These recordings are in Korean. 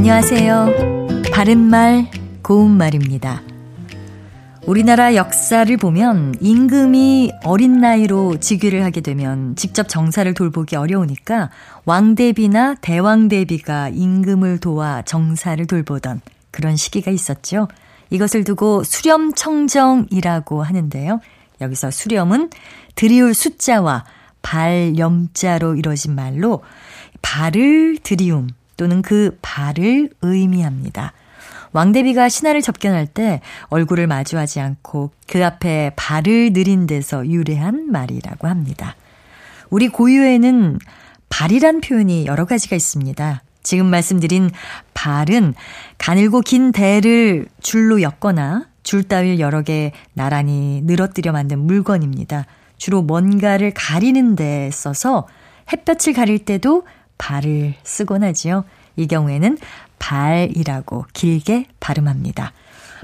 안녕하세요. 바른말, 고운말입니다. 우리나라 역사를 보면 임금이 어린 나이로 즉위를 하게 되면 직접 정사를 돌보기 어려우니까 왕대비나 대왕대비가 임금을 도와 정사를 돌보던 그런 시기가 있었죠. 이것을 두고 수렴청정이라고 하는데요. 여기서 수렴은 드리울 숫자와 발 염자로 이루어진 말로 발을 드리움 또는 그 발을 의미합니다. 왕대비가 신하를 접견할 때 얼굴을 마주하지 않고 그 앞에 발을 느린 데서 유래한 말이라고 합니다. 우리 고유에는 발이란 표현이 여러 가지가 있습니다. 지금 말씀드린 발은 가늘고 긴 대를 줄로 엮거나 줄 따위를 여러 개 나란히 늘어뜨려 만든 물건입니다. 주로 뭔가를 가리는 데 써서 햇볕을 가릴 때도 발을 쓰곤 하지요. 이 경우에는 발이라고 길게 발음합니다.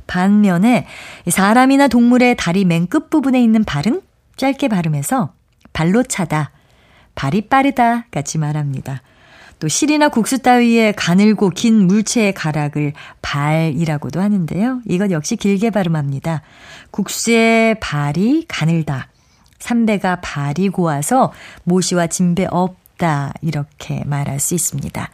반면에 사람이나 동물의 다리 맨 끝부분에 있는 발은 짧게 발음해서 발로 차다, 발이 빠르다 같이 말합니다. 또 실이나 국수 따위에 가늘고 긴 물체의 가락을 발이라고도 하는데요. 이것 역시 길게 발음합니다. 국수의 발이 가늘다. 삼배가 발이 고와서 모시와 진배 같다. 이렇게 말할 수 있습니다.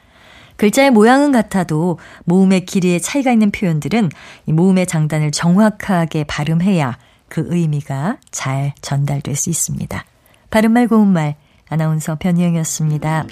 글자의 모양은 같아도 모음의 길이에 차이가 있는 표현들은 모음의 장단을 정확하게 발음해야 그 의미가 잘 전달될 수 있습니다. 발음말 고운말 아나운서 변희영이었습니다.